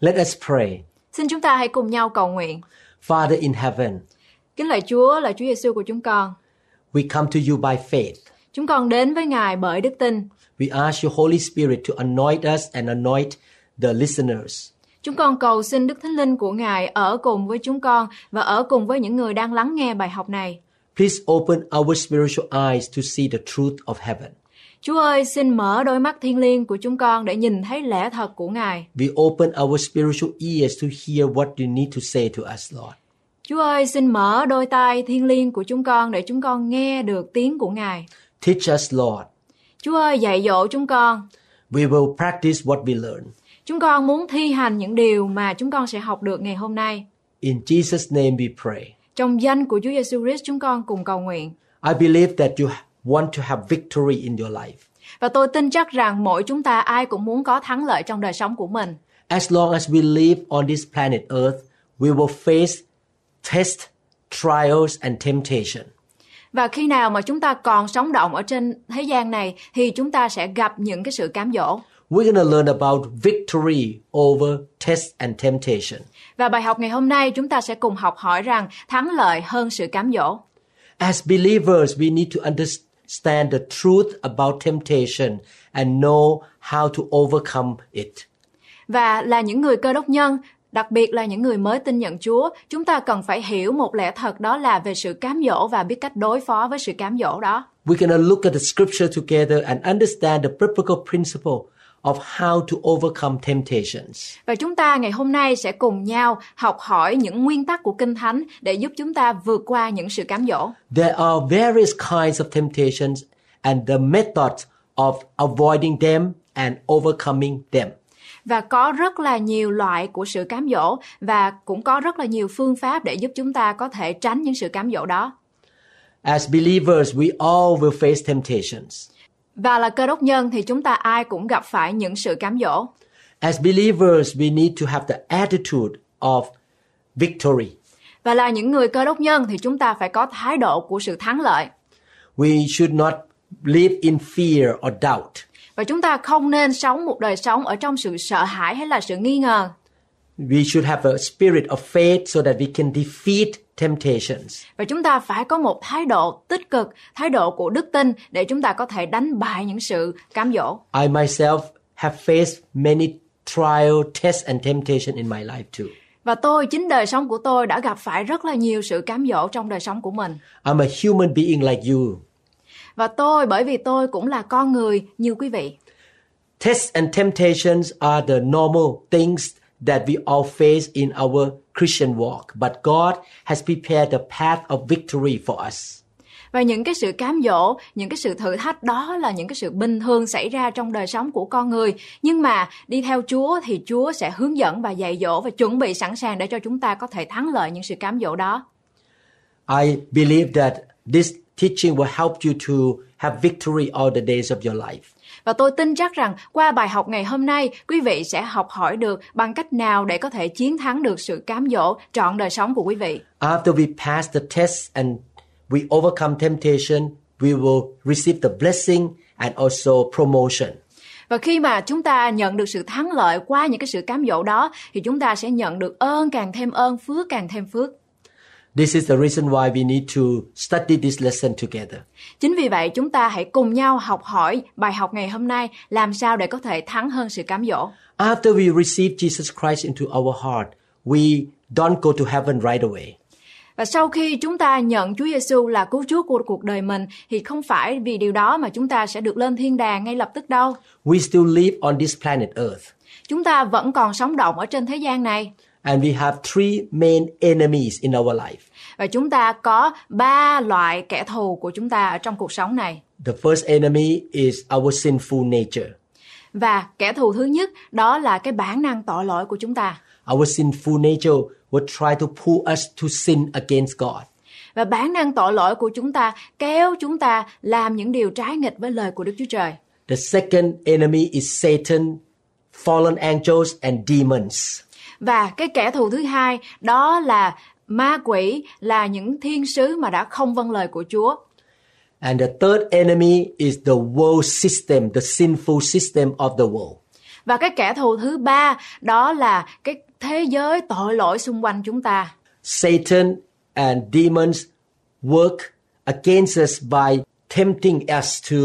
Let us pray. Xin chúng ta hãy cùng nhau cầu nguyện. Father in heaven, Kính lạy Chúa là Chúa Giêsu của chúng con. we come to you by faith. Chúng con đến với Ngài bởi đức tin. We ask your Holy Spirit to anoint us and anoint the listeners. Chúng con cầu xin Đức Thánh Linh của Ngài ở cùng với chúng con và ở cùng với những người đang lắng nghe bài học này. Please open our spiritual eyes to see the truth of heaven. Chúa ơi, xin mở đôi mắt thiên liêng của chúng con để nhìn thấy lẽ thật của Ngài. We open our spiritual ears to hear what you need to say to us, Lord. Chúa ơi, xin mở đôi tai thiên liêng của chúng con để chúng con nghe được tiếng của Ngài. Teach us, Lord. Chúa ơi, dạy dỗ chúng con. We will practice what we learn. Chúng con muốn thi hành những điều mà chúng con sẽ học được ngày hôm nay. In Jesus' name we pray. Trong danh của Chúa Giêsu Christ chúng con cùng cầu nguyện. I believe that you want to have victory in your life. Và tôi tin chắc rằng mỗi chúng ta ai cũng muốn có thắng lợi trong đời sống của mình. As long as we live on this planet Earth, we will face tests, trials, and temptation. Và khi nào mà chúng ta còn sống động ở trên thế gian này thì chúng ta sẽ gặp những cái sự cám dỗ. We're going to learn about victory over tests and temptation. Và bài học ngày hôm nay chúng ta sẽ cùng học hỏi rằng thắng lợi hơn sự cám dỗ. As believers, we need to understand the truth about temptation and know how to overcome it. Và là những người cơ đốc nhân, đặc biệt là những người mới tin nhận Chúa, chúng ta cần phải hiểu một lẽ thật đó là về sự cám dỗ và biết cách đối phó với sự cám dỗ đó. We're going to look at the scripture together and understand the biblical principle of how to overcome temptations. Và chúng ta ngày hôm nay sẽ cùng nhau học hỏi những nguyên tắc của Kinh Thánh để giúp chúng ta vượt qua những sự cám dỗ. There are various kinds of temptations and the methods of avoiding them and overcoming them. Và có rất là nhiều loại của sự cám dỗ và cũng có rất là nhiều phương pháp để giúp chúng ta có thể tránh những sự cám dỗ đó. As believers, we all will face temptations. Và là cơ đốc nhân thì chúng ta ai cũng gặp phải những sự cám dỗ. As believers, we need to have the attitude of victory. Và là những người cơ đốc nhân thì chúng ta phải có thái độ của sự thắng lợi. We should not live in fear or doubt. Và chúng ta không nên sống một đời sống ở trong sự sợ hãi hay là sự nghi ngờ. We should have a spirit of faith so that we can defeat temptations. Và chúng ta phải có một thái độ tích cực, thái độ của đức tin để chúng ta có thể đánh bại những sự cám dỗ. I myself have faced many trial, tests, and temptation in my life too. Và tôi, chính đời sống của tôi đã gặp phải rất là nhiều sự cám dỗ trong đời sống của mình. I'm a human being like you. Và tôi, bởi vì tôi cũng là con người như quý vị. Tests and temptations are the normal things that we all face in our Christian walk, but God has prepared the path of victory for us. Và những cái sự cám dỗ, những cái sự thử thách đó là những cái sự bình thường xảy ra trong đời sống của con người. Nhưng mà đi theo Chúa thì Chúa sẽ hướng dẫn và dạy dỗ và chuẩn bị sẵn sàng để cho chúng ta có thể thắng lợi những sự cám dỗ đó. I believe that this teaching will help you to have victory all the days of your life. Và tôi tin chắc rằng qua bài học ngày hôm nay, quý vị sẽ học hỏi được bằng cách nào để có thể chiến thắng được sự cám dỗ trọn đời sống của quý vị. After we pass the test and we overcome temptation, we will receive the blessing and also promotion. Và khi mà chúng ta nhận được sự thắng lợi qua những cái sự cám dỗ đó thì chúng ta sẽ nhận được ơn càng thêm ơn, phước càng thêm phước. This is the reason why we need to study this lesson together. Chính vì vậy chúng ta hãy cùng nhau học hỏi bài học ngày hôm nay làm sao để có thể thắng hơn sự cám dỗ. After we receive Jesus Christ into our heart, we don't go to heaven right away. Và sau khi chúng ta nhận Chúa Giêsu là cứu Chúa của cuộc đời mình thì không phải vì điều đó mà chúng ta sẽ được lên thiên đàng ngay lập tức đâu. We still live on this planet Earth. Chúng ta vẫn còn sống động ở trên thế gian này And we have three main enemies in our life. và chúng ta có ba loại kẻ thù của chúng ta ở trong cuộc sống này. The first enemy is our sinful nature. Và kẻ thù thứ nhất đó là cái bản năng tội lỗi của chúng ta. Our sinful nature will try to pull us to sin against God. Và bản năng tội lỗi của chúng ta kéo chúng ta làm những điều trái nghịch với lời của Đức Chúa Trời. The second enemy is Satan, fallen angels, and demons. Và cái kẻ thù thứ hai đó là ma quỷ, là những thiên sứ mà đã không vâng lời của Chúa. And the third enemy is the world system, the sinful system of the world. Và cái kẻ thù thứ ba đó là cái thế giới tội lỗi xung quanh chúng ta. Satan and demons work against us by tempting us to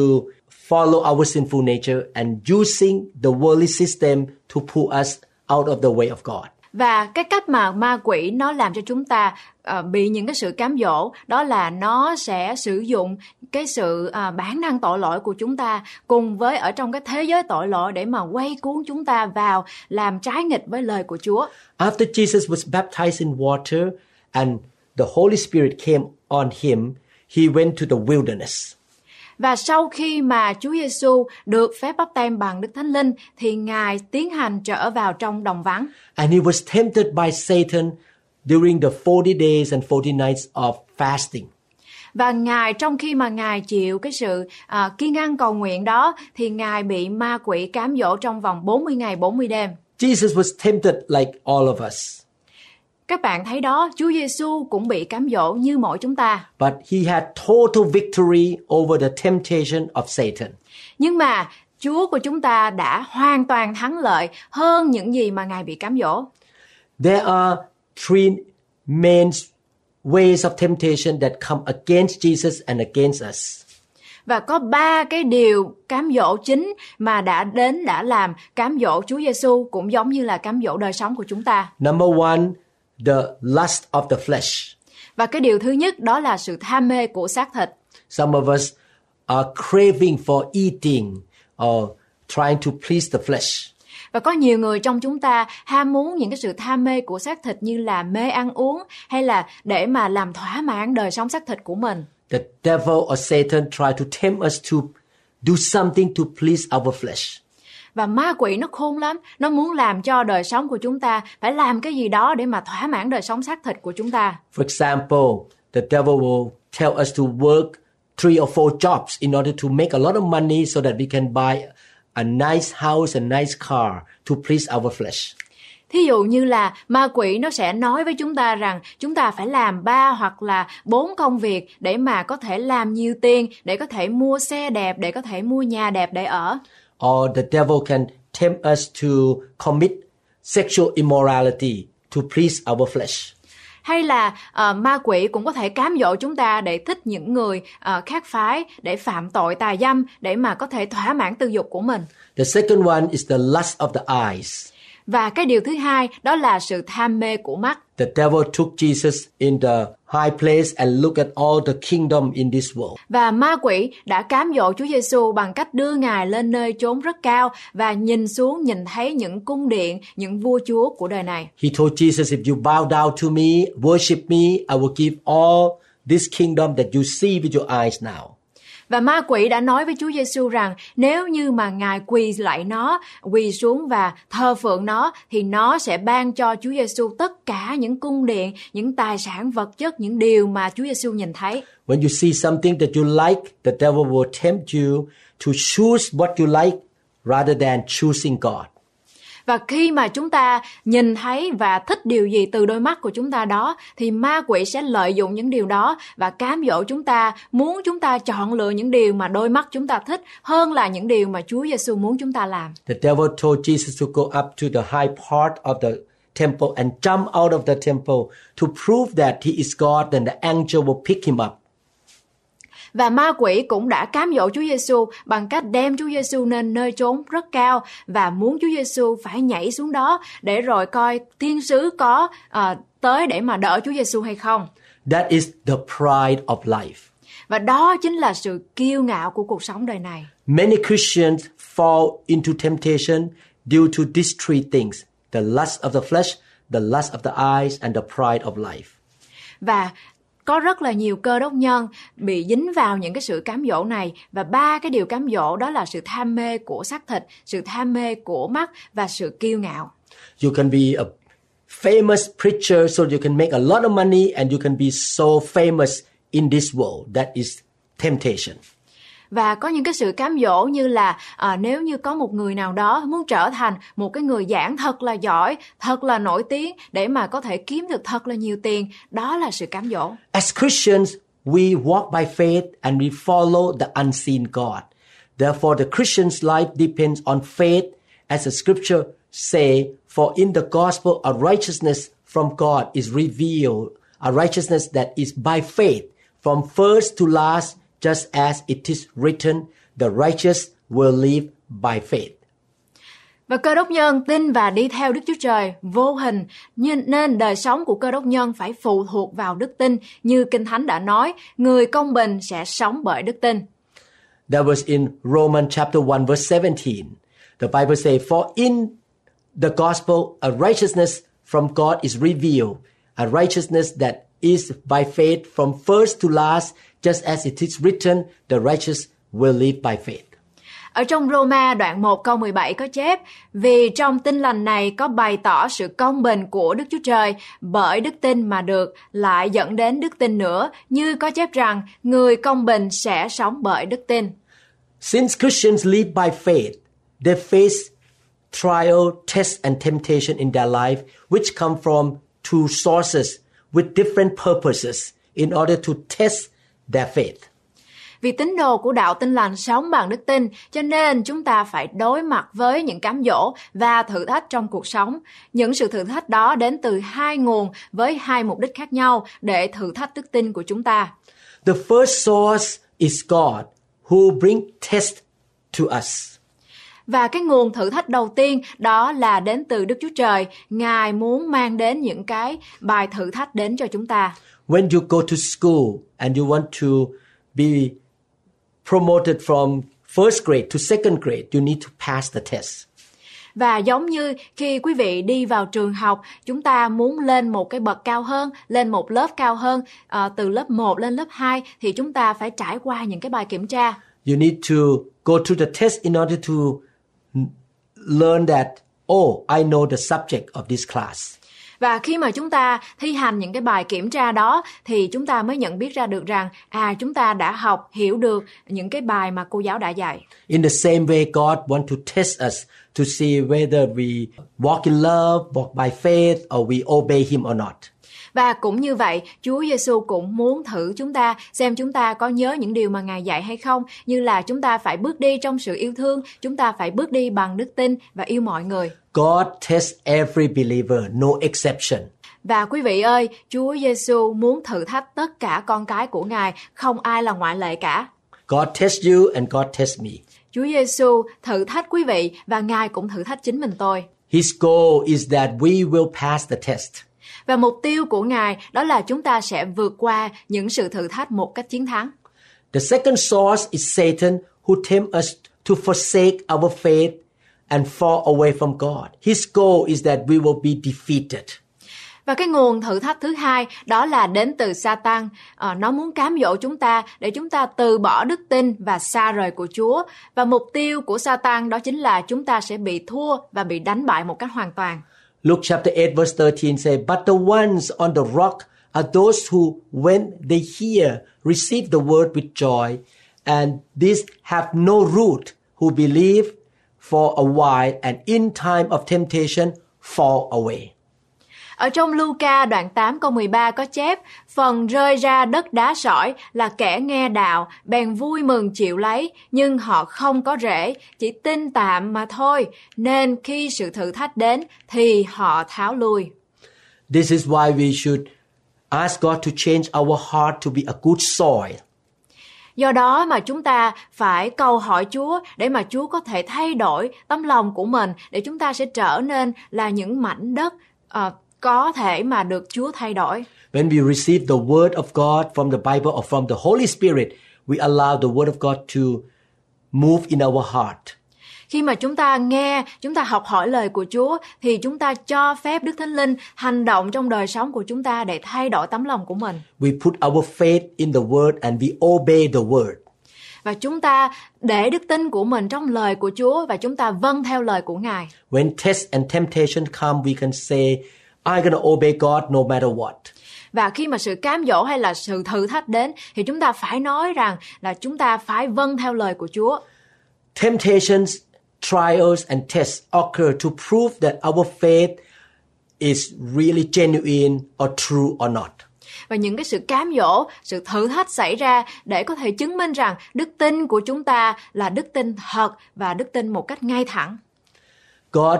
follow our sinful nature and using the worldly system to pull us out of the way of God. Và cái cách mà ma quỷ nó làm cho chúng ta uh, bị những cái sự cám dỗ đó là nó sẽ sử dụng cái sự uh, bản năng tội lỗi của chúng ta cùng với ở trong cái thế giới tội lỗi để mà quay cuốn chúng ta vào làm trái nghịch với lời của Chúa. After Jesus was baptized in water and the Holy Spirit came on him, he went to the wilderness. Và sau khi mà Chúa Giêsu được phép bắp tem bằng Đức Thánh Linh thì Ngài tiến hành trở vào trong đồng vắng. And he was tempted by Satan during the 40 days and 40 nights of fasting. Và Ngài trong khi mà Ngài chịu cái sự à, kiên ăn cầu nguyện đó thì Ngài bị ma quỷ cám dỗ trong vòng 40 ngày 40 đêm. Jesus was tempted like all of us, Các bạn thấy đó, Chúa Giêsu cũng bị cám dỗ như mỗi chúng ta. but he had total victory over the temptation of Satan. Nhưng mà Chúa của chúng ta đã hoàn toàn thắng lợi hơn những gì mà Ngài bị cám dỗ. There are three main ways of temptation that come against Jesus and against us. Và có ba cái điều cám dỗ chính mà đã đến đã làm cám dỗ Chúa Giêsu cũng giống như là cám dỗ đời sống của chúng ta. Number one, the lust of the flesh. Và cái điều thứ nhất đó là sự tham mê của xác thịt. Some of us are craving for eating or trying to please the flesh. Và có nhiều người trong chúng ta ham muốn những cái sự tham mê của xác thịt như là mê ăn uống hay là để mà làm thỏa mãn đời sống xác thịt của mình. The devil or Satan try to tempt us to do something to please our flesh. Và ma quỷ nó khôn lắm, nó muốn làm cho đời sống của chúng ta phải làm cái gì đó để mà thỏa mãn đời sống xác thịt của chúng ta. For example, the devil will tell us to work three or four jobs in order to make a lot of money so that we can buy a nice house and nice car to please our flesh. Thí dụ như là ma quỷ nó sẽ nói với chúng ta rằng chúng ta phải làm ba hoặc là bốn công việc để mà có thể làm nhiều tiền, để có thể mua xe đẹp, để có thể mua nhà đẹp để ở. Or the devil can tempt us to commit sexual immorality to please our flesh. Hay là ờ, ma quỷ cũng có thể cám dỗ chúng ta để thích những người ờ, khác phái, để phạm tội tà dâm, để mà có thể thỏa mãn tư dục của mình. The second one is the lust of the eyes. Và cái điều thứ hai đó là sự tham mê của mắt. The devil took Jesus in the high place and look at all the kingdom in this world. Và ma quỷ đã cám dỗ Chúa Giêsu bằng cách đưa Ngài lên nơi chốn rất cao và nhìn xuống nhìn thấy những cung điện, những vua chúa của đời này. He told Jesus, if you bow down to me, worship me, I will give all this kingdom that you see with your eyes now. Và ma quỷ đã nói với Chúa Giêsu rằng nếu như mà Ngài quỳ lại nó, quỳ xuống và thờ phượng nó thì nó sẽ ban cho Chúa Giêsu tất cả những cung điện, những tài sản vật chất, những điều mà Chúa Giêsu nhìn thấy. When you see something that you like, the devil will tempt you to choose what you like rather than choosing God. Và khi mà chúng ta nhìn thấy và thích điều gì từ đôi mắt của chúng ta đó thì ma quỷ sẽ lợi dụng những điều đó và cám dỗ chúng ta, muốn chúng ta chọn lựa những điều mà đôi mắt chúng ta thích hơn là những điều mà Chúa Giêsu muốn chúng ta làm. The devil told Jesus to go up to the high part of the temple and jump out of the temple to prove that he is God, and the angel will pick him up. Và ma quỷ cũng đã cám dỗ Chúa Giêsu bằng cách đem Chúa Giêsu lên nơi trốn rất cao và muốn Chúa Giêsu phải nhảy xuống đó để rồi coi thiên sứ có ờ, tới để mà đỡ Chúa Giêsu hay không. That is the pride of life. Và đó chính là sự kiêu ngạo của cuộc sống đời này. Many Christians fall into temptation due to these three things the lust of the flesh, the lust of the eyes, and the pride of life. Và có rất là nhiều cơ đốc nhân bị dính vào những cái sự cám dỗ này và ba cái điều cám dỗ đó là sự tham mê của xác thịt, sự tham mê của mắt và sự kiêu ngạo. You can be a famous preacher so you can make a lot of money and you can be so famous in this world. That is temptation và có những cái sự cám dỗ như là à, nếu như có một người nào đó muốn trở thành một cái người giảng thật là giỏi thật là nổi tiếng để mà có thể kiếm được thật là nhiều tiền đó là sự cám dỗ As Christians, we walk by faith and we follow the unseen God. Therefore, the Christian's life depends on faith, as the scripture say, for in the gospel a righteousness from God is revealed, a righteousness that is by faith, from first to last, just as it is written, the righteous will live by faith. Và cơ đốc nhân tin và đi theo Đức Chúa Trời vô hình nhưng nên đời sống của cơ đốc nhân phải phụ thuộc vào đức tin như Kinh Thánh đã nói, người công bình sẽ sống bởi đức tin. That was in Romans chapter 1 verse 17. The Bible says, For in the gospel a righteousness from God is revealed, a righteousness that is by faith from first to last, just as it is written, the righteous will live by faith. Ở trong Roma đoạn 1 câu 17 có chép, vì trong tin lành này có bày tỏ sự công bình của Đức Chúa Trời, bởi đức tin mà được, lại dẫn đến đức tin nữa, như có chép rằng, người công bình sẽ sống bởi đức tin. Since Christians live by faith, they face trial, test, and temptation in their life, which come from two sources with different purposes in order to test their faith. Vì tín đồ của đạo tin lành sống bằng đức tin, cho nên chúng ta phải đối mặt với những cám dỗ và thử thách trong cuộc sống. Những sự thử thách đó đến từ hai nguồn với hai mục đích khác nhau để thử thách đức tin của chúng ta. The first source is God, who bring test to us. Và cái nguồn thử thách đầu tiên đó là đến từ Đức Chúa Trời. Ngài muốn mang đến những cái bài thử thách đến cho chúng ta. When you go to school and you want to be promoted from first grade to second grade, you need to pass the test. Và giống như khi quý vị đi vào trường học, chúng ta muốn lên một cái bậc cao hơn, lên một lớp cao hơn, à, từ lớp 1 lên lớp 2 thì chúng ta phải trải qua những cái bài kiểm tra. You need to go through the test in order to learn that, oh, I know the subject of this class. Và khi mà chúng ta thi hành những cái bài kiểm tra đó thì chúng ta mới nhận biết ra được rằng à chúng ta đã học hiểu được những cái bài mà cô giáo đã dạy. In the same way, God want to test us to see whether we walk in love, walk by faith, or we obey Him or not. Và cũng như vậy, Chúa Giêsu cũng muốn thử chúng ta xem chúng ta có nhớ những điều mà Ngài dạy hay không, như là chúng ta phải bước đi trong sự yêu thương, chúng ta phải bước đi bằng đức tin và yêu mọi người. God tests every believer, no exception. Và quý vị ơi, Chúa Giêsu muốn thử thách tất cả con cái của Ngài, không ai là ngoại lệ cả. God tests you and God tests me. Chúa Giêsu thử thách quý vị và Ngài cũng thử thách chính mình tôi. His goal is that we will pass the test. Và mục tiêu của Ngài đó là chúng ta sẽ vượt qua những sự thử thách một cách chiến thắng. The second source is Satan, who tempts us to forsake our faith and fall away from God. His goal is that we will be defeated. Và cái nguồn thử thách thứ hai đó là đến từ Satan. Ờ, nó muốn cám dỗ chúng ta để chúng ta từ bỏ đức tin và xa rời của Chúa. Và mục tiêu của Satan đó chính là chúng ta sẽ bị thua và bị đánh bại một cách hoàn toàn. Luke chapter 8 verse 13 say, But the ones on the rock are those who, when they hear, receive the word with joy, and these have no root, who believe for a while, and in time of temptation fall away. Ở trong Luca đoạn 8 câu 13 có chép, phần rơi ra đất đá sỏi là kẻ nghe đạo, bèn vui mừng chịu lấy, nhưng họ không có rễ, chỉ tin tạm mà thôi, nên khi sự thử thách đến thì họ tháo lui. This is why we should ask God to change our heart to be a good soil. Do đó mà chúng ta phải cầu hỏi Chúa để mà Chúa có thể thay đổi tấm lòng của mình để chúng ta sẽ trở nên là những mảnh đất ờ, có thể mà được Chúa thay đổi. When we receive the word of God from the Bible or from the Holy Spirit, we allow the word of God to move in our heart. Khi mà chúng ta nghe, chúng ta học hỏi lời của Chúa thì chúng ta cho phép Đức Thánh Linh hành động trong đời sống của chúng ta để thay đổi tấm lòng của mình. We put our faith in the word and we obey the word. Và chúng ta để đức tin của mình trong lời của Chúa và chúng ta vâng theo lời của Ngài. When test and temptation come, we can say, I'm going to obey God no matter what. Và khi mà sự cám dỗ hay là sự thử thách đến thì chúng ta phải nói rằng là chúng ta phải vâng theo lời của Chúa. Temptations, trials, and tests occur to prove that our faith is really genuine or true or not. Và những cái sự cám dỗ, sự thử thách xảy ra để có thể chứng minh rằng đức tin của chúng ta là đức tin thật và đức tin một cách ngay thẳng. God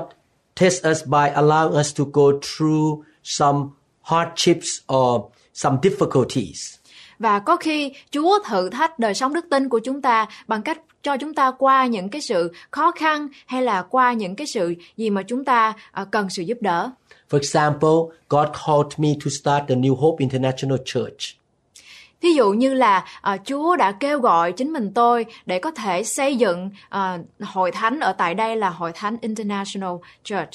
tests us by allowing us to go through some hardships or some difficulties. Và có khi Chúa thử thách đời sống đức tin của chúng ta bằng cách cho chúng ta qua những cái sự khó khăn hay là qua những cái sự gì mà chúng ta à, cần sự giúp đỡ. For example, God called me to start the New Hope International Church. Thí dụ như là à, Chúa đã kêu gọi chính mình tôi để có thể xây dựng à, hội thánh ở tại đây là hội thánh International Church.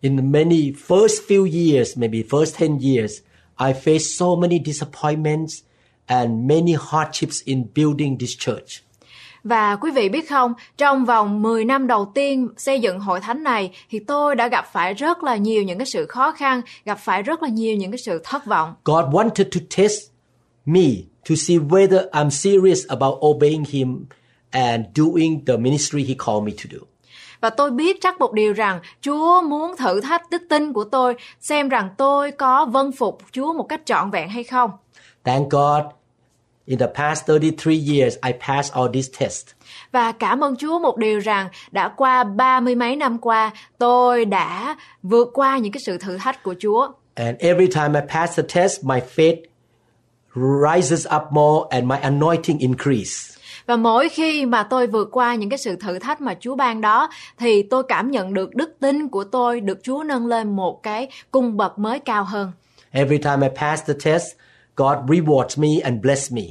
In many first few years, maybe first 10 years, I faced so many disappointments and many hardships in building this church. Và quý vị biết không, trong vòng 10 năm đầu tiên xây dựng hội thánh này thì tôi đã gặp phải rất là nhiều những cái sự khó khăn, gặp phải rất là nhiều những cái sự thất vọng. God wanted to test me to see whether I'm serious about obeying Him and doing the ministry He called me to do. Và tôi biết chắc một điều rằng Chúa muốn thử thách đức tin của tôi, xem rằng tôi có vâng phục Chúa một cách trọn vẹn hay không. Thank God, in the past 33 years, I passed all these tests. Và cảm ơn Chúa một điều rằng đã qua ba mươi mấy năm qua, tôi đã vượt qua những cái sự thử thách của Chúa. And every time I pass the test, my faith rises up more and my anointing increase. Và mỗi khi mà tôi vượt qua những cái sự thử thách mà Chúa ban đó thì tôi cảm nhận được đức tin của tôi được Chúa nâng lên một cái cung bậc mới cao hơn. Every time I pass the test, God rewards me and bless me.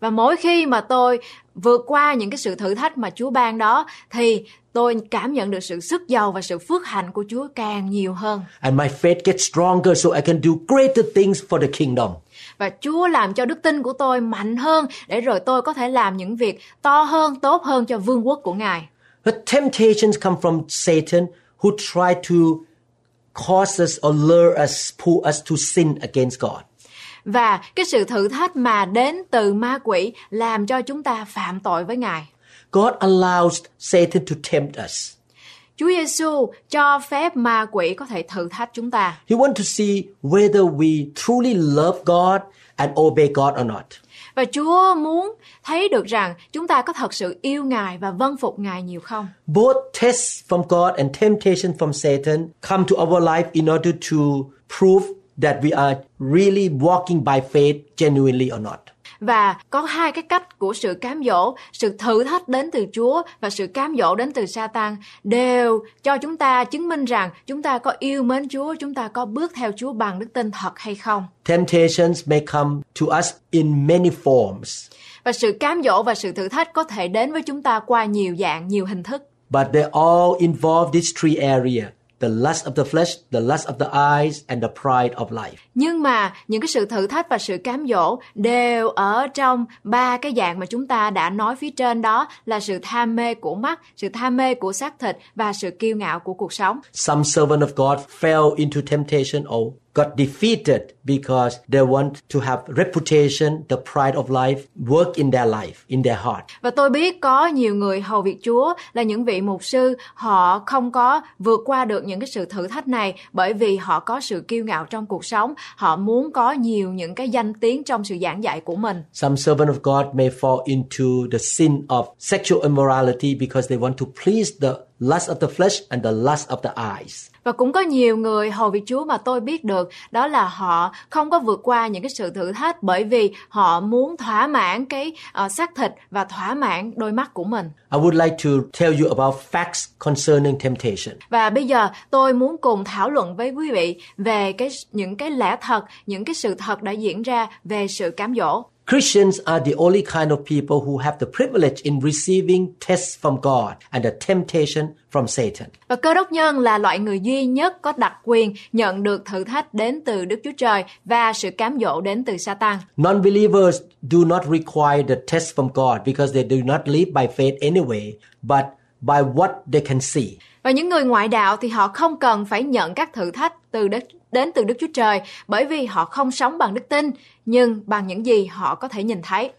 Và mỗi khi mà tôi vượt qua những cái sự thử thách mà Chúa ban đó thì tôi cảm nhận được sự sức giàu và sự phước hạnh của Chúa càng nhiều hơn. And my faith gets stronger so I can do greater things for the kingdom. Và Chúa làm cho đức tin của tôi mạnh hơn để rồi tôi có thể làm những việc to hơn, tốt hơn cho vương quốc của Ngài. But temptations come from Satan who try to cause us or lure us, pull us to sin against God. Và cái sự thử thách mà đến từ ma quỷ làm cho chúng ta phạm tội với Ngài. God allows Satan to tempt us. Chúa Giêsu cho phép ma quỷ có thể thử thách chúng ta. He wants to see whether we truly love God and obey God or not. Và Chúa muốn thấy được rằng chúng ta có thật sự yêu Ngài và vâng phục Ngài nhiều không? Both tests from God and temptation from Satan come to our life in order to prove that we are really walking by faith genuinely or not. Và có hai cái cách của sự cám dỗ, sự thử thách đến từ Chúa và sự cám dỗ đến từ Satan đều cho chúng ta chứng minh rằng chúng ta có yêu mến Chúa, chúng ta có bước theo Chúa bằng đức tin thật hay không. Temptations may come to us in many forms, Và sự cám dỗ và sự thử thách có thể đến với chúng ta qua nhiều dạng, nhiều hình thức. but they all involve these three areas the lust of the flesh, the lust of the eyes, and the pride of life. Nhưng mà những cái sự thử thách và sự cám dỗ đều ở trong ba cái dạng mà chúng ta đã nói phía trên đó là sự tham mê của mắt, sự tham mê của xác thịt và sự kiêu ngạo của cuộc sống. Some servant of God fell into temptation or got defeated because they want to have reputation, the pride of life work in their life, in their heart. Và tôi biết có nhiều người hầu việc Chúa là những vị mục sư, họ không có vượt qua được những cái sự thử thách này bởi vì họ có sự kiêu ngạo trong cuộc sống, họ muốn có nhiều những cái danh tiếng trong sự giảng dạy của mình. Some servant of God may fall into the sin of sexual immorality because they want to please the lust of the flesh and the lust of the eyes. Và cũng có nhiều người hầu việc Chúa mà tôi biết được đó là họ không có vượt qua những cái sự thử thách bởi vì họ muốn thỏa mãn cái uh, xác thịt và thỏa mãn đôi mắt của mình. I would like to tell you about facts concerning temptation. Và bây giờ tôi muốn cùng thảo luận với quý vị về cái những cái lẽ thật, những cái sự thật đã diễn ra về sự cám dỗ. Christians are the only kind of people who have the privilege in receiving tests from God and the temptation from Satan. Và cơ đốc nhân là loại người duy nhất có đặc quyền nhận được thử thách đến từ Đức Chúa Trời và sự cám dỗ đến từ Satan. Non-believers do not require the test from God because they do not live by faith anyway, but by what they can see. Và những người ngoại đạo thì họ không cần phải nhận các thử thách từ đất đến từ Đức Chúa Trời bởi vì họ không sống bằng đức tin nhưng bằng những gì họ có thể nhìn thấy.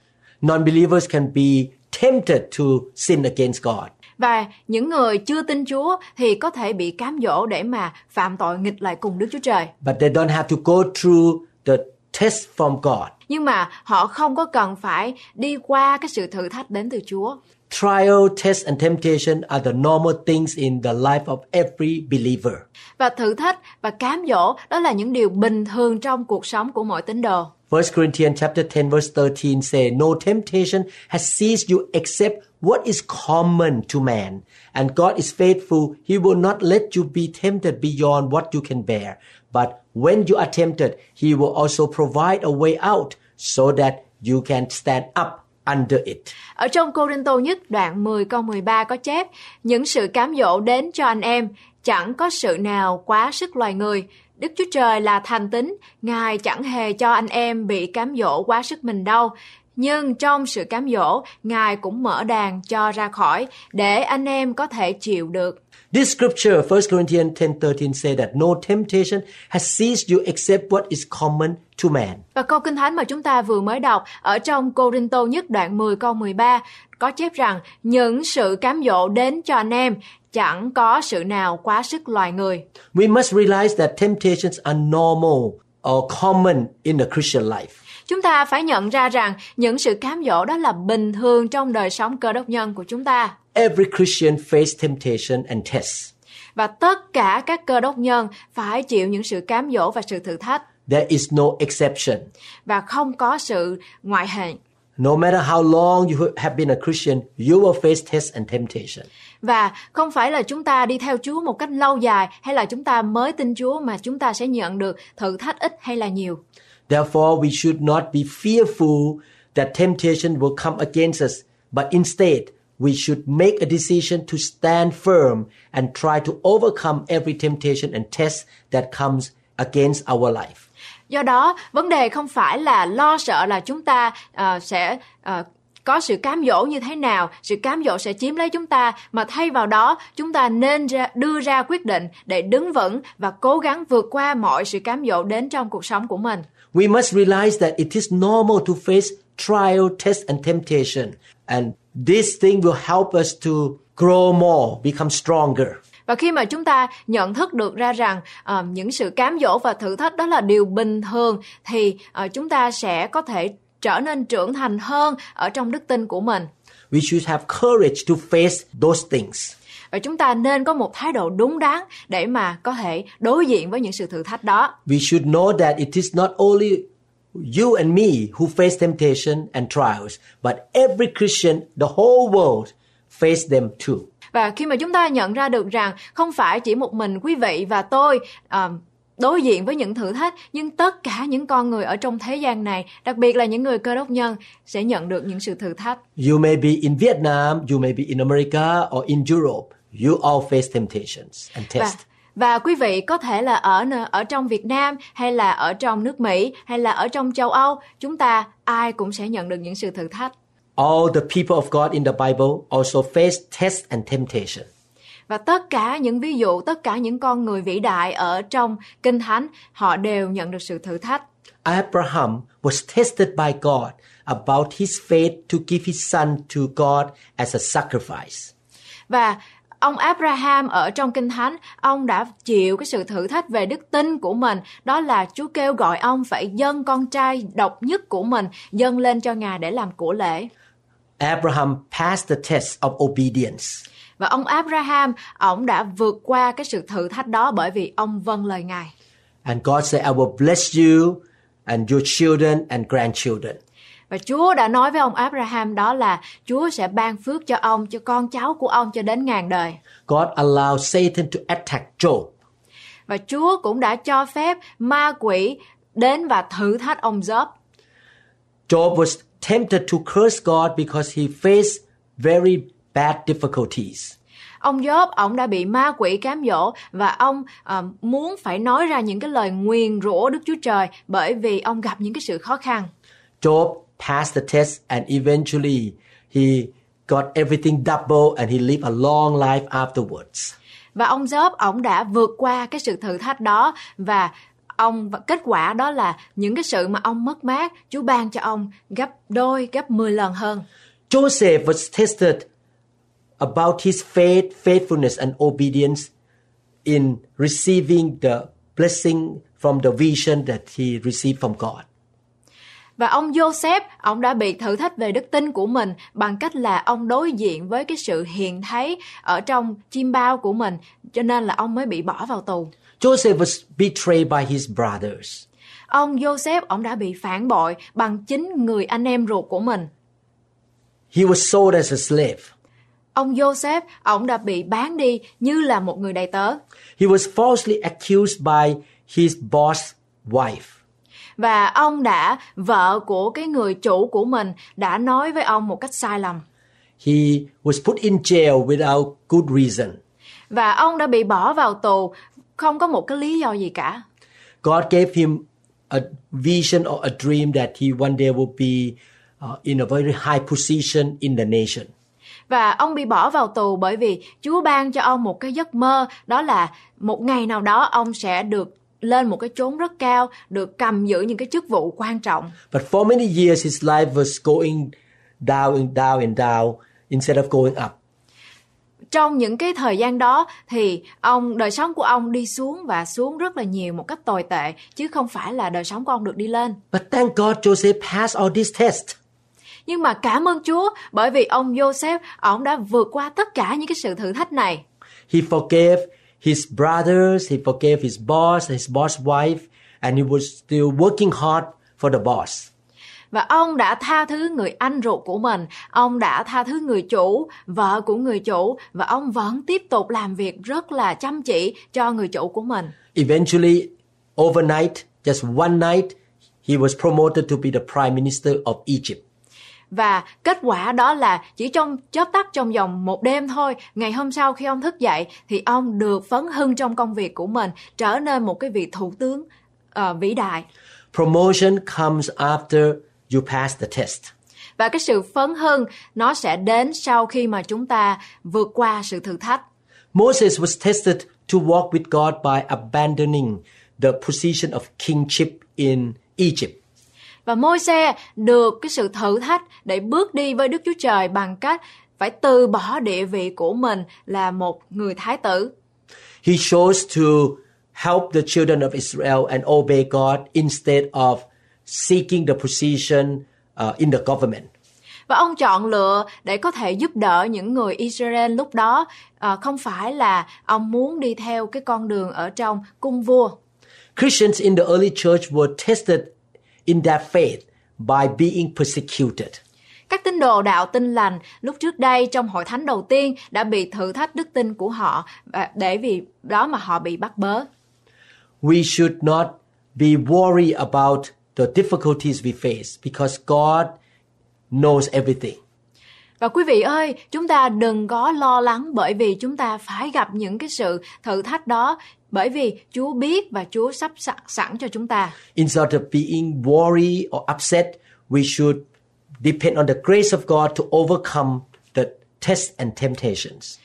Non-believers can be tempted to sin against God. Và những người chưa tin Chúa thì có thể bị cám dỗ để mà phạm tội nghịch lại cùng Đức Chúa Trời. But they don't have to go through the test from God. Nhưng mà họ không có cần phải đi qua cái sự thử thách đến từ Chúa. Trial, test, and temptation are the normal things in the life of every believer. Và thử thách và cám dỗ đó là những điều bình thường trong cuộc sống của mọi tín đồ. 1 Corinthians chapter 10 verse 13 say, No temptation has seized you except what is common to man. And God is faithful. He will not let you be tempted beyond what you can bear. But when you are tempted, He will also provide a way out so that you can stand up under it. Ở trong Cô Rinh Tô nhất đoạn 10 câu 13 có chép, những sự cám dỗ đến cho anh em, chẳng có sự nào quá sức loài người. Đức Chúa Trời là thành tín, Ngài chẳng hề cho anh em bị cám dỗ quá sức mình đâu. Nhưng trong sự cám dỗ, Ngài cũng mở đàn cho ra khỏi để anh em có thể chịu được. This scripture, 1 Corinthians 10:13 say that no temptation has seized you except what is common to man. Và câu Kinh Thánh mà chúng ta vừa mới đọc ở trong Cô Rinh Tô nhất đoạn 10 câu 13 có chép rằng những sự cám dỗ đến cho anh em chẳng có sự nào quá sức loài người. We must realize that temptations are normal or common in a Christian life. Chúng ta phải nhận ra rằng những sự cám dỗ đó là bình thường trong đời sống cơ đốc nhân của chúng ta. Every Christian face temptation and tests. Và tất cả các cơ đốc nhân phải chịu những sự cám dỗ và sự thử thách There is no exception. và không có sự ngoại lệ. No matter how long you have been a Christian, you will face tests and temptation. Và không phải là chúng ta đi theo Chúa một cách lâu dài hay là chúng ta mới tin Chúa mà chúng ta sẽ nhận được thử thách ít hay là nhiều. Therefore, we should not be fearful that temptation will come against us, but instead, we should make a decision to stand firm and try to overcome every temptation and test that comes against our life. Do đó, vấn đề không phải là lo sợ là chúng ta uh, sẽ uh, có sự cám dỗ như thế nào, sự cám dỗ sẽ chiếm lấy chúng ta, mà thay vào đó chúng ta nên ra, đưa ra quyết định để đứng vững và cố gắng vượt qua mọi sự cám dỗ đến trong cuộc sống của mình. We must realize that it is normal to face trial, test, and temptation. And this thing will help us to grow more, become stronger. Và khi mà chúng ta nhận thức được ra rằng ờ, những sự cám dỗ và thử thách đó là điều bình thường thì ờ, chúng ta sẽ có thể trở nên trưởng thành hơn ở trong đức tin của mình. We should have courage to face those things. Và chúng ta nên có một thái độ đúng đắn để mà có thể đối diện với những sự thử thách đó. We should know that it is not only you and me who face temptation and trials, but every Christian, the whole world, face them too. Và khi mà chúng ta nhận ra được rằng không phải chỉ một mình quý vị và tôi ờ, đối diện với những thử thách nhưng tất cả những con người ở trong thế gian này đặc biệt là những người cơ đốc nhân sẽ nhận được những sự thử thách You may be in Vietnam, you may be in America or in Europe. You all face temptations and và tests. và quý vị có thể là ở ở trong Việt Nam hay là ở trong nước Mỹ hay là ở trong châu Âu chúng ta ai cũng sẽ nhận được những sự thử thách All the people of God in the Bible also face tests and temptation. và tất cả những ví dụ tất cả những con người vĩ đại ở trong kinh thánh họ đều nhận được sự thử thách Abraham was tested by God about his faith to give his son to God as a sacrifice. Và ông Abraham ở trong Kinh Thánh, ông đã chịu cái sự thử thách về đức tin của mình, đó là Chúa kêu gọi ông phải dâng con trai độc nhất của mình dâng lên cho Ngài để làm của lễ. Abraham passed the test of obedience. Và ông Abraham, ông đã vượt qua cái sự thử thách đó bởi vì ông vâng lời Ngài. And God said, I will bless you and your children and grandchildren. Và Chúa đã nói với ông Abraham đó là Chúa sẽ ban phước cho ông, cho con cháu của ông cho đến ngàn đời. God allowed Satan to attack Job. Và Chúa cũng đã cho phép ma quỷ đến và thử thách ông Job. Job was tempted to curse God because he faced very bad difficulties. Ông Job, ông đã bị ma quỷ cám dỗ và ông à, muốn phải nói ra những cái lời nguyền rủa Đức Chúa Trời bởi vì ông gặp những cái sự khó khăn. Job passed the test and eventually he got everything double and he lived a long life afterwards. Và ông Job, ông đã vượt qua cái sự thử thách đó và ông và kết quả đó là những cái sự mà ông mất mát, Chúa ban cho ông gấp đôi, gấp 10 lần hơn. Joseph was tested about his faith, faithfulness, and obedience in receiving the blessing from the vision that he received from God. Và ông Joseph, ông đã bị thử thách về đức tin của mình bằng cách là ông đối diện với cái sự hiện thấy ở trong chim bao của mình, cho nên là ông mới bị bỏ vào tù. Joseph was betrayed by his brothers. Ông Joseph, ông đã bị phản bội bằng chính người anh em ruột của mình. He was sold as a slave. Ông Joseph, ông đã bị bán đi như là một người đầy tớ. He was falsely accused by his boss wife. Và ông đã, vợ của cái người chủ của mình đã nói với ông một cách sai lầm. He was put in jail without good reason. Và ông đã bị bỏ vào tù không có một cái lý do gì cả. God gave him a vision or a dream that he one day will be uh, in a very high position in the nation. Và ông bị bỏ vào tù bởi vì Chúa ban cho ông một cái giấc mơ đó là một ngày nào đó ông sẽ được lên một cái chốn rất cao, được cầm giữ những cái chức vụ quan trọng. But for many years, his life was going down and down and down instead of going up. Trong những cái thời gian đó thì ông đời sống của ông đi xuống và xuống rất là nhiều một cách tồi tệ chứ không phải là đời sống của ông được đi lên. But thank God Joseph passed all these tests. Nhưng mà cảm ơn Chúa bởi vì ông Joseph ông đã vượt qua tất cả những cái sự thử thách này. He forgave his brothers, he forgave his boss, his boss wife, and he was still working hard for the boss. Và ông đã tha thứ người anh ruột của mình, ông đã tha thứ người chủ, vợ của người chủ và ông vẫn tiếp tục làm việc rất là chăm chỉ cho người chủ của mình. Eventually, overnight, just one night, he was promoted to be the prime minister of Egypt. Và kết quả đó là chỉ trong chớp tắt trong vòng một đêm thôi, ngày hôm sau khi ông thức dậy thì ông được phấn hưng trong công việc của mình, trở nên một cái vị thủ tướng uh, vĩ đại. Promotion comes after you pass the test. Và cái sự phấn hưng nó sẽ đến sau khi mà chúng ta vượt qua sự thử thách. Moses was tested to walk with God by abandoning the position of kingship in Egypt. Và Môi-se được cái sự thử thách để bước đi với Đức Chúa Trời bằng cách phải từ bỏ địa vị của mình là một người thái tử. He chose to help the children of Israel and obey God instead of seeking the position uh, in the government. Và ông chọn lựa để có thể giúp đỡ những người Israel lúc đó à, không phải là ông muốn đi theo cái con đường ở trong cung vua. Christians in the early church were tested in their faith by being persecuted. Các tín đồ đạo tin lành lúc trước đây trong hội thánh đầu tiên đã bị thử thách đức tin của họ để vì đó mà họ bị bắt bớ. We should not be worried about the difficulties we face because God knows everything. Và quý vị ơi, chúng ta đừng có lo lắng bởi vì chúng ta phải gặp những cái sự thử thách đó bởi vì Chúa biết và Chúa sắp sẵn, sẵn cho chúng ta. Instead of being worried or upset, we should depend on the grace of God to overcome the tests and temptations.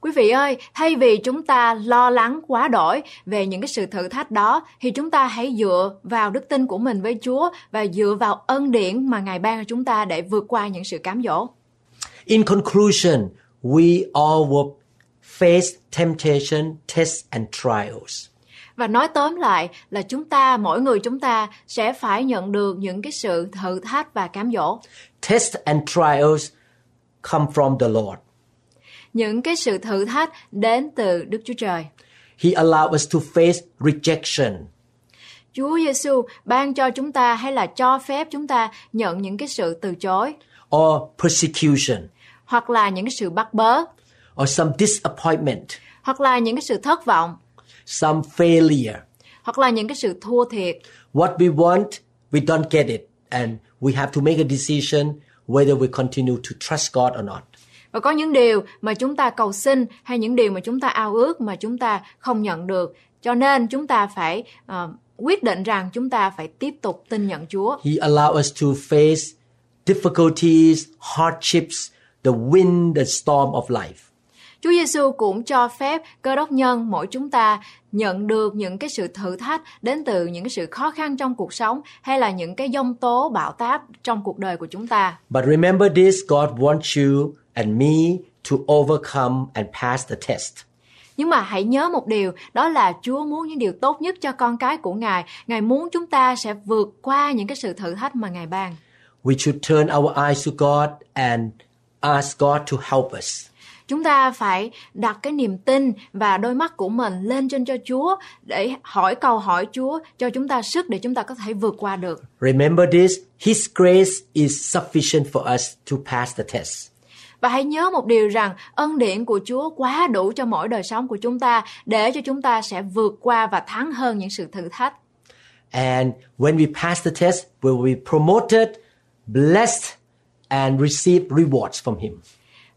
Quý vị ơi, thay vì chúng ta lo lắng quá đổi về những cái sự thử thách đó thì chúng ta hãy dựa vào đức tin của mình với Chúa và dựa vào ân điển mà Ngài ban cho chúng ta để vượt qua những sự cám dỗ. In conclusion, we all will face temptation, tests and trials. Và nói tóm lại là chúng ta, mỗi người chúng ta sẽ phải nhận được những cái sự thử thách và cám dỗ. Tests and trials come from the Lord. Những cái sự thử thách đến từ Đức Chúa Trời. He allowed us to face rejection, Chúa Giêsu ban cho chúng ta hay là cho phép chúng ta nhận những cái sự từ chối or persecution, hoặc là những cái sự bắt bớ or some disappointment, hoặc là những cái sự thất vọng some failure. hoặc là những cái sự thua thiệt What we want, we don't get it. and we have to make a decision whether we continue to trust God or not. Và có những điều mà chúng ta cầu xin hay những điều mà chúng ta ao ước mà chúng ta không nhận được. Cho nên chúng ta phải uh, quyết định rằng chúng ta phải tiếp tục tin nhận Chúa. He allow us to face difficulties, hardships, the wind, the storm of life. Chúa Giêsu cũng cho phép cơ đốc nhân mỗi chúng ta nhận được những cái sự thử thách đến từ những cái sự khó khăn trong cuộc sống hay là những cái dông tố bão táp trong cuộc đời của chúng ta. But remember this, God wants you and me to overcome and pass the test. Nhưng mà hãy nhớ một điều, đó là Chúa muốn những điều tốt nhất cho con cái của Ngài. Ngài muốn chúng ta sẽ vượt qua những cái sự thử thách mà Ngài ban. We should turn our eyes to God and ask God to help us. Chúng ta phải đặt cái niềm tin và đôi mắt của mình lên trên cho Chúa để hỏi câu hỏi Chúa cho chúng ta sức để chúng ta có thể vượt qua được. Remember this, His grace is sufficient for us to pass the test. Và hãy nhớ một điều rằng ân điển của Chúa quá đủ cho mỗi đời sống của chúng ta để cho chúng ta sẽ vượt qua và thắng hơn những sự thử thách. And when we pass the test, we will be promoted, blessed, and receive rewards from Him.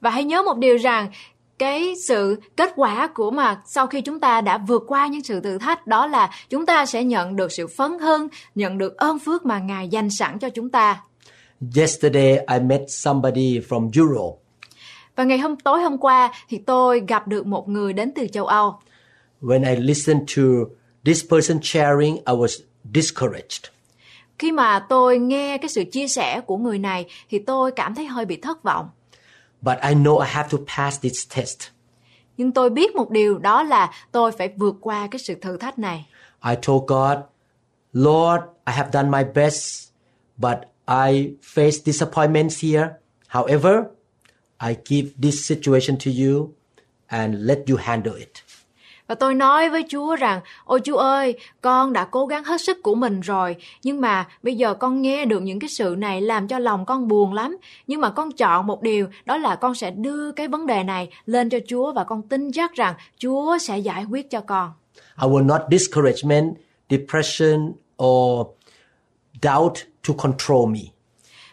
Và hãy nhớ một điều rằng cái sự kết quả của mà sau khi chúng ta đã vượt qua những sự thử thách đó là chúng ta sẽ nhận được sự phấn hưng, nhận được ơn phước mà Ngài dành sẵn cho chúng ta. Yesterday, I met somebody from Europe. Và ngày hôm tối hôm qua thì tôi gặp được một người đến từ châu Âu. When I listened to this person sharing, I was discouraged. Khi mà tôi nghe cái sự chia sẻ của người này thì tôi cảm thấy hơi bị thất vọng. But I know I have to pass this test. Nhưng tôi biết một điều đó là tôi phải vượt qua cái sự thử thách này. I told God, Lord, I have done my best, but I face disappointments here. However, I give this situation to you and let you handle it. Và tôi nói với Chúa rằng, ôi Chúa ơi, con đã cố gắng hết sức của mình rồi, nhưng mà bây giờ con nghe được những cái sự này làm cho lòng con buồn lắm. Nhưng mà con chọn một điều, đó là con sẽ đưa cái vấn đề này lên cho Chúa và con tin chắc rằng Chúa sẽ giải quyết cho con. I will not discouragement, depression, or doubt to control me.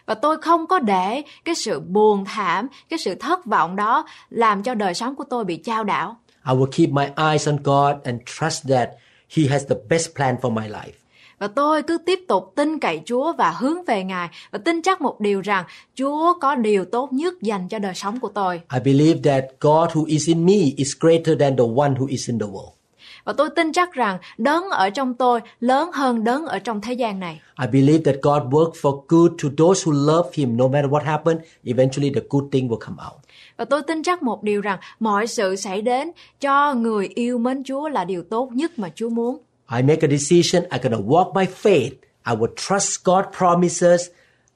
Và tôi không có để cái sự buồn thảm, cái sự thất vọng đó làm cho đời sống của tôi bị chao đảo. I will keep my eyes on God and trust that He has the best plan for my life. Và tôi cứ tiếp tục tin cậy Chúa và hướng về Ngài và tin chắc một điều rằng Chúa có điều tốt nhất dành cho đời sống của tôi. I believe that God who is in me is greater than the one who is in the world. Và tôi tin chắc rằng đấng ở trong tôi lớn hơn đấng ở trong thế gian này. I believe that God works for good to those who love Him. No matter what happens, eventually the good thing will come out. Và tôi tin chắc một điều rằng mọi sự xảy đến cho người yêu mến Chúa là điều tốt nhất mà Chúa muốn. I make a decision. I'm to walk by faith. I will trust God promises,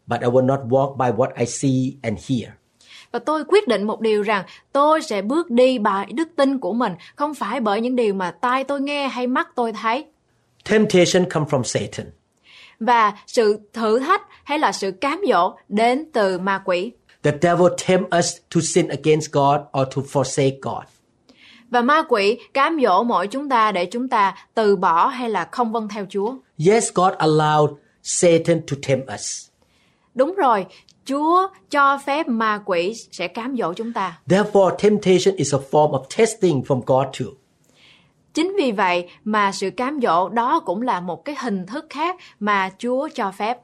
but I will not walk by what I see and hear. Và tôi quyết định một điều rằng tôi sẽ bước đi bởi đức tin của mình, không phải bởi những điều mà tai tôi nghe hay mắt tôi thấy. Temptation come from Satan. Và sự thử thách hay là sự cám dỗ đến từ ma quỷ. The devil tempt us to sin against God or to forsake God. Và ma quỷ cám dỗ mỗi chúng ta để chúng ta từ bỏ hay là không vâng theo Chúa. Yes, God allowed Satan to tempt us. Đúng rồi, Chúa cho phép ma quỷ sẽ cám dỗ chúng ta. Therefore, temptation is a form of testing from God too. Chính vì vậy mà sự cám dỗ đó cũng là một cái hình thức khác mà Chúa cho phép.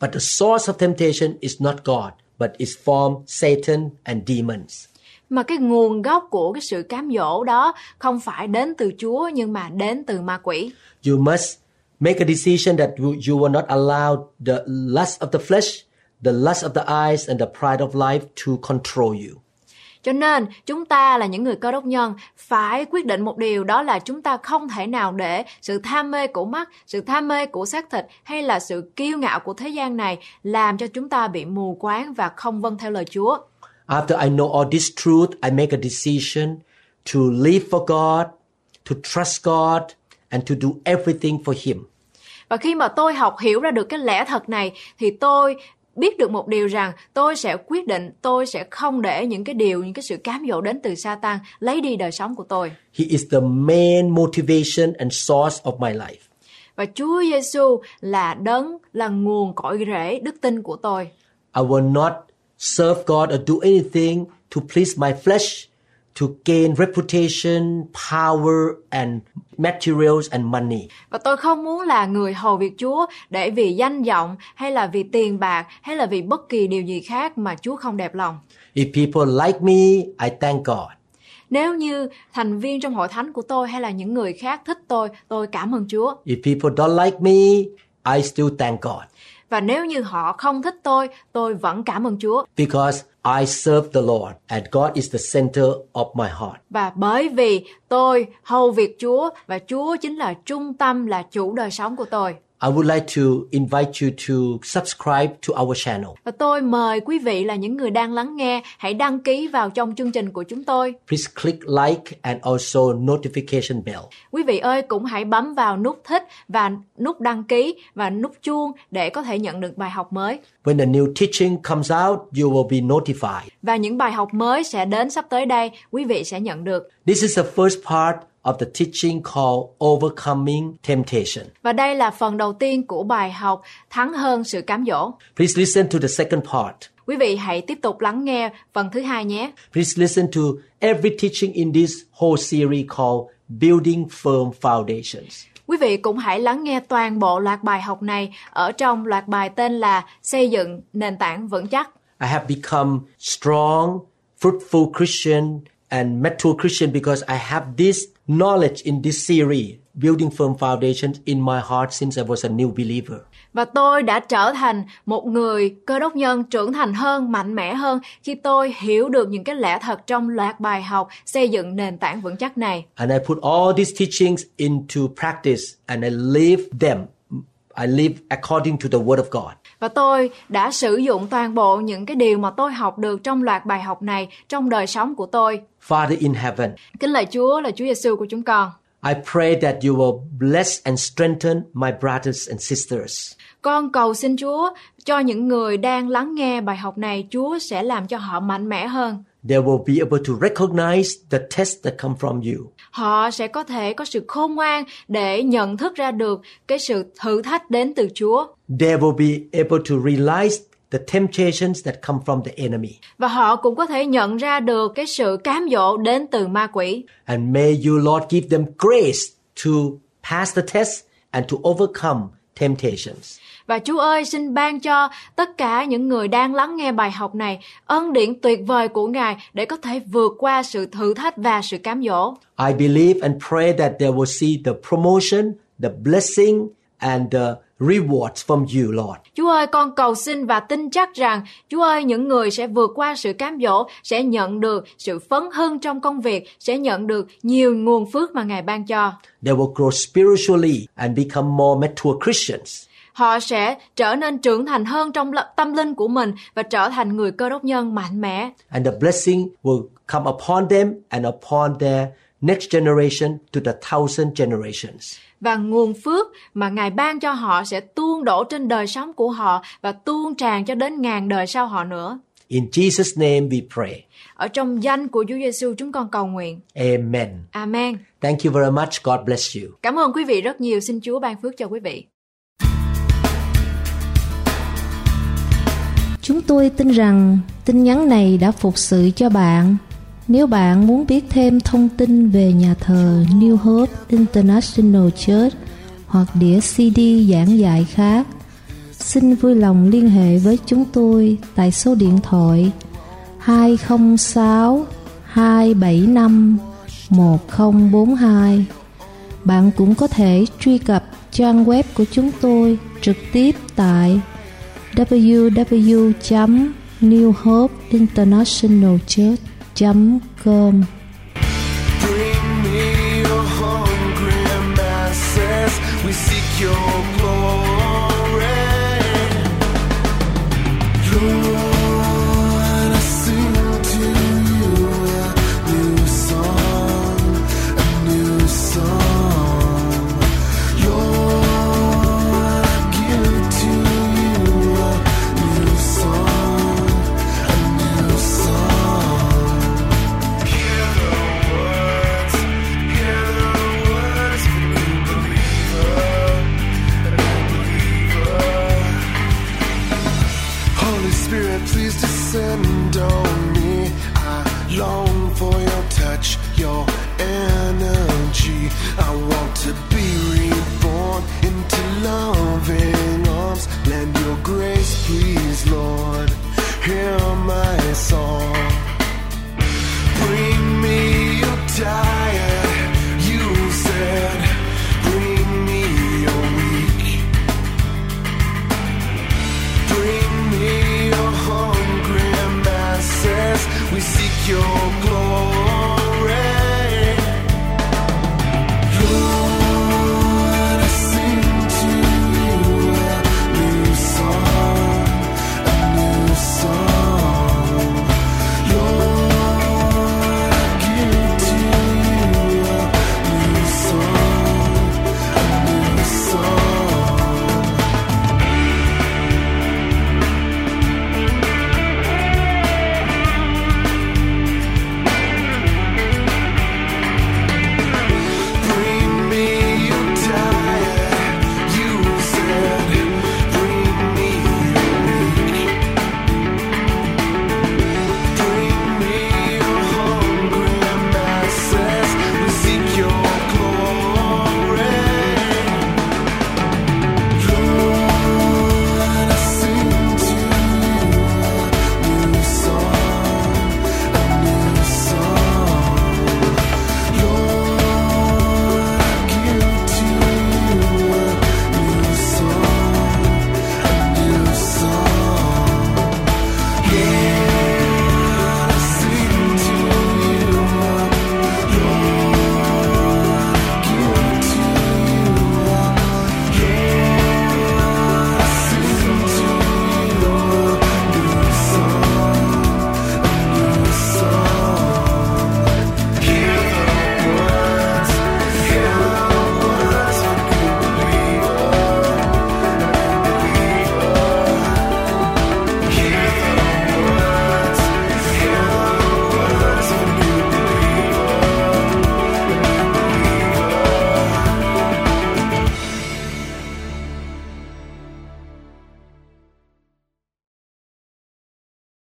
But the source of temptation is not God, but is from Satan and demons. Mà cái nguồn gốc của cái sự cám dỗ đó không phải đến từ Chúa nhưng mà đến từ ma quỷ. You must make a decision that you you will not allow the lust of the flesh, the lust of the eyes, and the pride of life to control you. Cho nên chúng ta là những người cơ đốc nhân phải quyết định một điều đó là chúng ta không thể nào để sự tham mê của mắt, sự tham mê của xác thịt hay là sự kiêu ngạo của thế gian này làm cho chúng ta bị mù quáng và không vâng theo lời Chúa. After I know all this truth, I make a decision to live for God, to trust God, and to do everything for Him. Và khi mà tôi học hiểu ra được cái lẽ thật này thì tôi biết được một điều rằng tôi sẽ quyết định tôi sẽ không để những cái điều những cái sự cám dỗ đến từ Satan lấy đi đời sống của tôi. He is the main motivation and source of my life. và Chúa Giêsu là đấng là nguồn cội rễ đức tin của tôi. I will not serve God or do anything to please my flesh, to gain reputation, power and materials and money. Và tôi không muốn là người hầu việc Chúa để vì danh vọng hay là vì tiền bạc hay là vì bất kỳ điều gì khác mà Chúa không đẹp lòng. If people like me, I thank God. Nếu như thành viên trong hội thánh của tôi hay là những người khác thích tôi, tôi cảm ơn Chúa. If people don't like me, I still thank God Và nếu như họ không thích tôi, tôi vẫn cảm ơn Chúa. because I serve the Lord and God is the center of my heart. Và bởi vì tôi hầu việc Chúa và Chúa chính là trung tâm, là chủ đời sống của tôi. I would like to invite you to subscribe to our channel. Và tôi mời quý vị là những người đang lắng nghe hãy đăng ký vào trong chương trình của chúng tôi. Please click like and also notification bell. Quý vị ơi cũng hãy bấm vào nút thích và nút đăng ký và nút chuông để có thể nhận được bài học mới. When a new teaching comes out, you will be notified. Và những bài học mới sẽ đến sắp tới đây, quý vị sẽ nhận được. This is the first part of the teaching called Overcoming Temptation. Và đây là phần đầu tiên của bài học Thắng hơn sự cám dỗ. Please listen to the second part. Quý vị hãy tiếp tục lắng nghe phần thứ hai nhé. Please listen to every teaching in this whole series called Building Firm Foundations. Quý vị cũng hãy lắng nghe toàn bộ loạt bài học này ở trong loạt bài tên là Xây dựng nền tảng vững chắc. I have become strong, fruitful Christian and mature Christian because I have this knowledge in this series, Building Firm Foundations, in my heart since I was a new believer. Và tôi đã trở thành một người cơ đốc nhân trưởng thành hơn, mạnh mẽ hơn khi tôi hiểu được những cái lẽ thật trong loạt bài học xây dựng nền tảng vững chắc này. And I put all these teachings into practice and I live them. I live according to the Word of God. Và tôi đã sử dụng toàn bộ những cái điều mà tôi học được trong loạt bài học này trong đời sống của tôi. Father in heaven, Kính lạy Chúa là Chúa Giêsu của chúng con. I pray that you will bless and strengthen my brothers and sisters. Con cầu xin Chúa cho những người đang lắng nghe bài học này, Chúa sẽ làm cho họ mạnh mẽ hơn. They will be able to recognize the tests that come from you. Họ sẽ có thể có sự khôn ngoan để nhận thức ra được cái sự thử thách đến từ Chúa. They will be able to realize the temptations that come from the enemy. Và họ cũng có thể nhận ra được cái sự cám dỗ đến từ ma quỷ. And may you, Lord, give them grace to pass the test and to overcome temptations. Và Chúa ơi, xin ban cho tất cả những người đang lắng nghe bài học này ân điển tuyệt vời của Ngài để có thể vượt qua sự thử thách và sự cám dỗ. I believe and pray that they will see the promotion, the blessing, and the rewards from you, Lord. Chúa ơi, con cầu xin và tin chắc rằng Chúa ơi, những người sẽ vượt qua sự cám dỗ, sẽ nhận được sự phấn hưng trong công việc, sẽ nhận được nhiều nguồn phước mà Ngài ban cho. They will grow spiritually and become more mature Christians. Họ sẽ trở nên trưởng thành hơn trong tâm linh của mình và trở thành người cơ đốc nhân mạnh mẽ. And the blessing will come upon them and upon their next generation to the thousand generations. Và nguồn phước mà Ngài ban cho họ sẽ tuôn đổ trên đời sống của họ và tuôn tràn cho đến ngàn đời sau họ nữa. In Jesus' name we pray. Ở trong danh của Chúa Giêsu chúng con cầu nguyện. Amen. Amen. Thank you very much. God bless you. Cảm ơn quý vị rất nhiều. Xin Chúa ban phước cho quý vị. Chúng tôi tin rằng tin nhắn này đã phục sự cho bạn. Nếu bạn muốn biết thêm thông tin về nhà thờ New Hope International Church hoặc đĩa CD giảng dạy khác, xin vui lòng liên hệ với chúng tôi tại số điện thoại 206 275 1042. Bạn cũng có thể truy cập trang web của chúng tôi trực tiếp tại www.newhopeinternationalchurch.com Bring. We seek your glory. Lord,